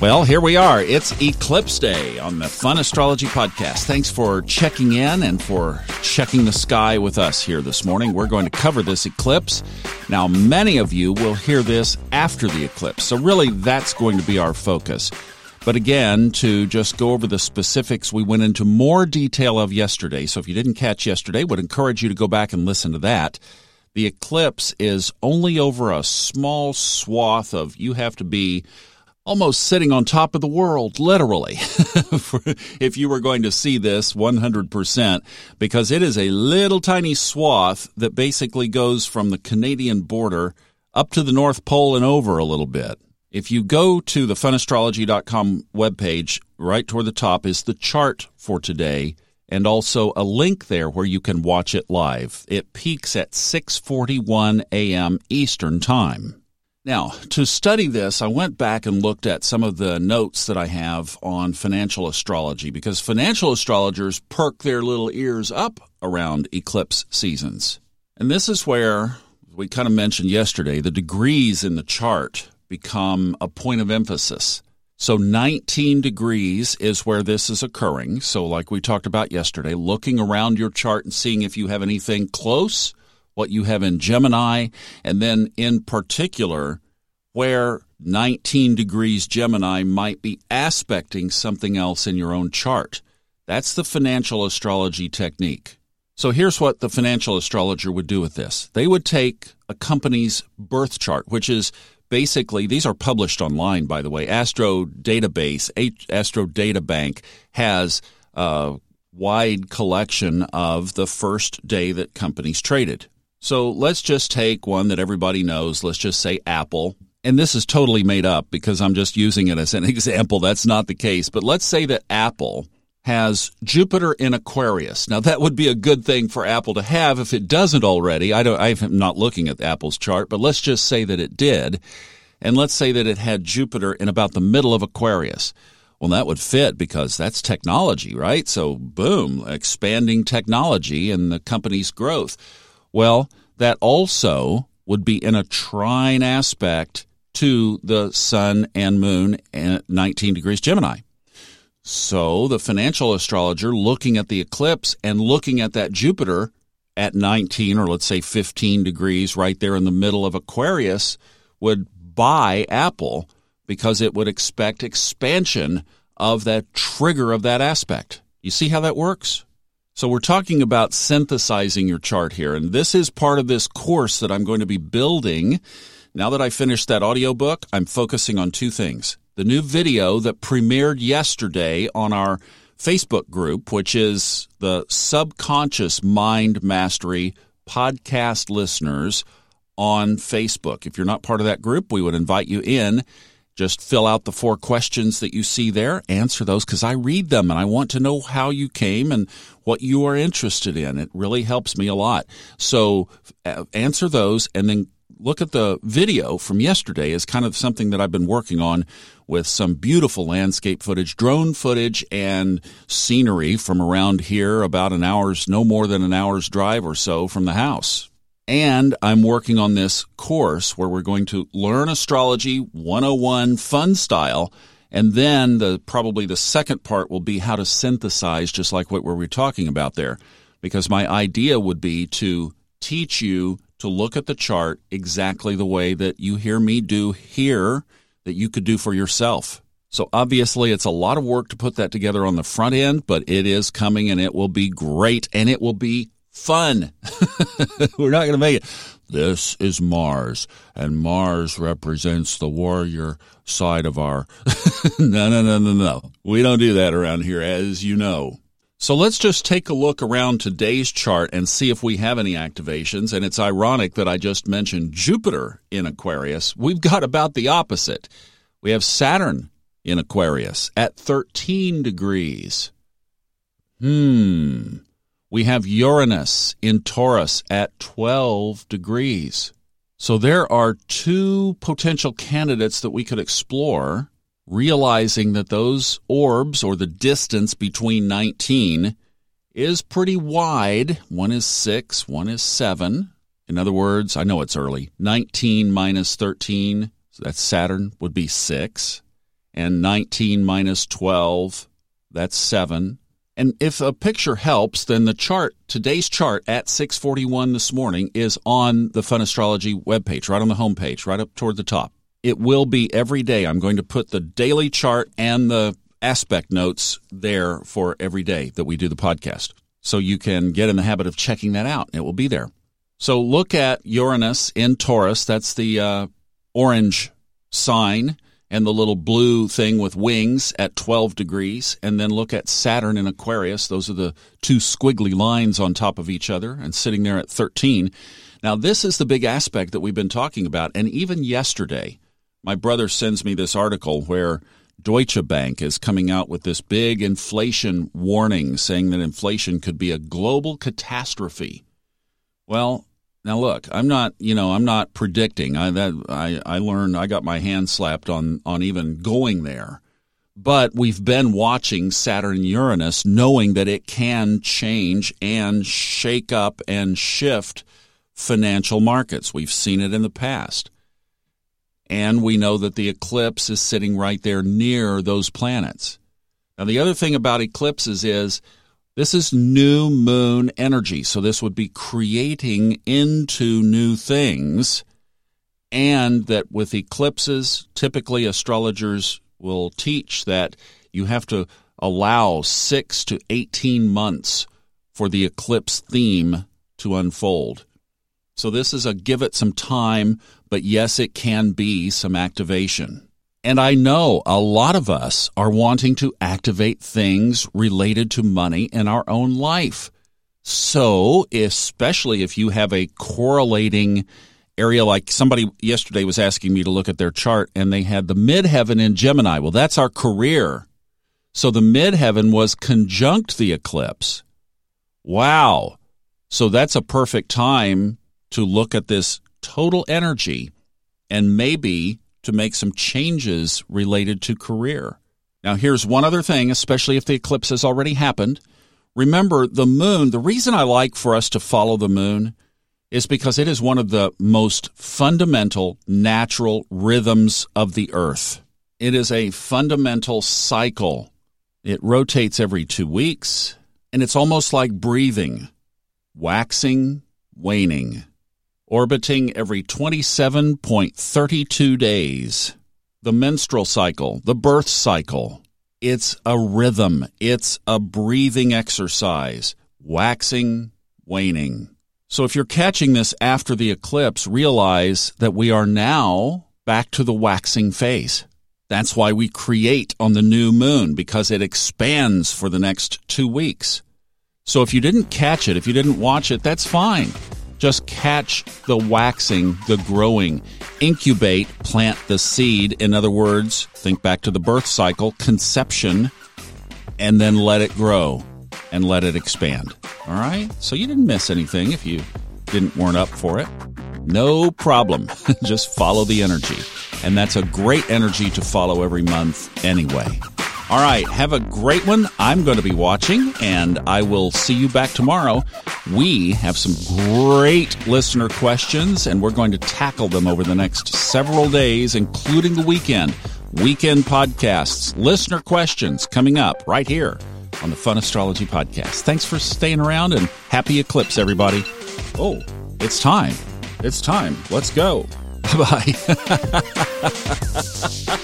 Well, here we are. It's Eclipse Day on the Fun Astrology Podcast. Thanks for checking in and for checking the sky with us here this morning. We're going to cover this eclipse. Now, many of you will hear this after the eclipse, so really that's going to be our focus. But again, to just go over the specifics, we went into more detail of yesterday. So if you didn't catch yesterday, would encourage you to go back and listen to that. The eclipse is only over a small swath of you have to be almost sitting on top of the world, literally, if you were going to see this 100%, because it is a little tiny swath that basically goes from the Canadian border up to the North Pole and over a little bit. If you go to the funastrology.com webpage, right toward the top is the chart for today and also a link there where you can watch it live. It peaks at 6:41 a.m. Eastern Time. Now, to study this, I went back and looked at some of the notes that I have on financial astrology because financial astrologers perk their little ears up around eclipse seasons. And this is where we kind of mentioned yesterday the degrees in the chart become a point of emphasis. So 19 degrees is where this is occurring. So, like we talked about yesterday, looking around your chart and seeing if you have anything close what you have in Gemini, and then in particular, where 19 degrees Gemini might be aspecting something else in your own chart. That's the financial astrology technique. So here's what the financial astrologer would do with this. They would take a company's birth chart, which is basically these are published online by the way. Astro Database, Astro Data Bank has a wide collection of the first day that companies traded. So let's just take one that everybody knows. Let's just say Apple. And this is totally made up because I'm just using it as an example. That's not the case. But let's say that Apple has Jupiter in Aquarius. Now that would be a good thing for Apple to have if it doesn't already. I don't I'm not looking at Apple's chart, but let's just say that it did. And let's say that it had Jupiter in about the middle of Aquarius. Well, that would fit because that's technology, right? So boom, expanding technology and the company's growth. Well, that also would be in a trine aspect to the sun and moon at 19 degrees Gemini. So the financial astrologer looking at the eclipse and looking at that Jupiter at 19 or let's say 15 degrees right there in the middle of Aquarius would buy Apple because it would expect expansion of that trigger of that aspect. You see how that works? So we're talking about synthesizing your chart here. And this is part of this course that I'm going to be building. Now that I finished that audiobook, I'm focusing on two things. The new video that premiered yesterday on our Facebook group, which is the Subconscious Mind Mastery podcast listeners on Facebook. If you're not part of that group, we would invite you in just fill out the four questions that you see there, answer those because I read them and I want to know how you came and what you are interested in. It really helps me a lot. So uh, answer those and then look at the video from yesterday is kind of something that I've been working on with some beautiful landscape footage, drone footage, and scenery from around here, about an hour's, no more than an hour's drive or so from the house. And I'm working on this course where we're going to learn astrology 101 fun style. And then the probably the second part will be how to synthesize, just like what we were talking about there. Because my idea would be to teach you to look at the chart exactly the way that you hear me do here, that you could do for yourself. So obviously, it's a lot of work to put that together on the front end, but it is coming and it will be great and it will be fun. We're not going to make it. This is Mars, and Mars represents the warrior side of our. no, no, no, no, no. We don't do that around here, as you know. So let's just take a look around today's chart and see if we have any activations. And it's ironic that I just mentioned Jupiter in Aquarius. We've got about the opposite. We have Saturn in Aquarius at 13 degrees. Hmm we have Uranus in Taurus at 12 degrees. So there are two potential candidates that we could explore, realizing that those orbs or the distance between 19 is pretty wide. One is 6, one is 7. In other words, I know it's early. 19 minus 13, so that's Saturn, would be 6. And 19 minus 12, that's 7. And if a picture helps, then the chart, today's chart at 641 this morning is on the Fun Astrology webpage, right on the homepage, right up toward the top. It will be every day. I'm going to put the daily chart and the aspect notes there for every day that we do the podcast. So you can get in the habit of checking that out. It will be there. So look at Uranus in Taurus. That's the uh, orange sign and the little blue thing with wings at 12 degrees, and then look at Saturn in Aquarius. Those are the two squiggly lines on top of each other and sitting there at 13. Now, this is the big aspect that we've been talking about. And even yesterday, my brother sends me this article where Deutsche Bank is coming out with this big inflation warning saying that inflation could be a global catastrophe. Well, now look, I'm not, you know, I'm not predicting. I that I I learned I got my hand slapped on on even going there. But we've been watching Saturn Uranus knowing that it can change and shake up and shift financial markets. We've seen it in the past. And we know that the eclipse is sitting right there near those planets. Now the other thing about eclipses is this is new moon energy. So this would be creating into new things. And that with eclipses, typically astrologers will teach that you have to allow six to 18 months for the eclipse theme to unfold. So this is a give it some time, but yes, it can be some activation. And I know a lot of us are wanting to activate things related to money in our own life. So, especially if you have a correlating area like somebody yesterday was asking me to look at their chart and they had the midheaven in Gemini. Well, that's our career. So the midheaven was conjunct the eclipse. Wow. So that's a perfect time to look at this total energy and maybe to make some changes related to career. Now, here's one other thing, especially if the eclipse has already happened. Remember, the moon, the reason I like for us to follow the moon is because it is one of the most fundamental natural rhythms of the earth. It is a fundamental cycle. It rotates every two weeks, and it's almost like breathing, waxing, waning orbiting every 27.32 days. The menstrual cycle, the birth cycle. It's a rhythm, it's a breathing exercise, waxing, waning. So if you're catching this after the eclipse, realize that we are now back to the waxing phase. That's why we create on the new moon because it expands for the next two weeks. So if you didn't catch it, if you didn't watch it, that's fine. Just catch the waxing, the growing, incubate, plant the seed. In other words, think back to the birth cycle, conception, and then let it grow and let it expand. All right? So you didn't miss anything if you didn't weren't up for it. No problem. Just follow the energy. And that's a great energy to follow every month anyway. All right, have a great one. I'm going to be watching, and I will see you back tomorrow. We have some great listener questions, and we're going to tackle them over the next several days, including the weekend. Weekend podcasts, listener questions coming up right here on the Fun Astrology Podcast. Thanks for staying around and happy eclipse, everybody. Oh, it's time. It's time. Let's go. Bye bye.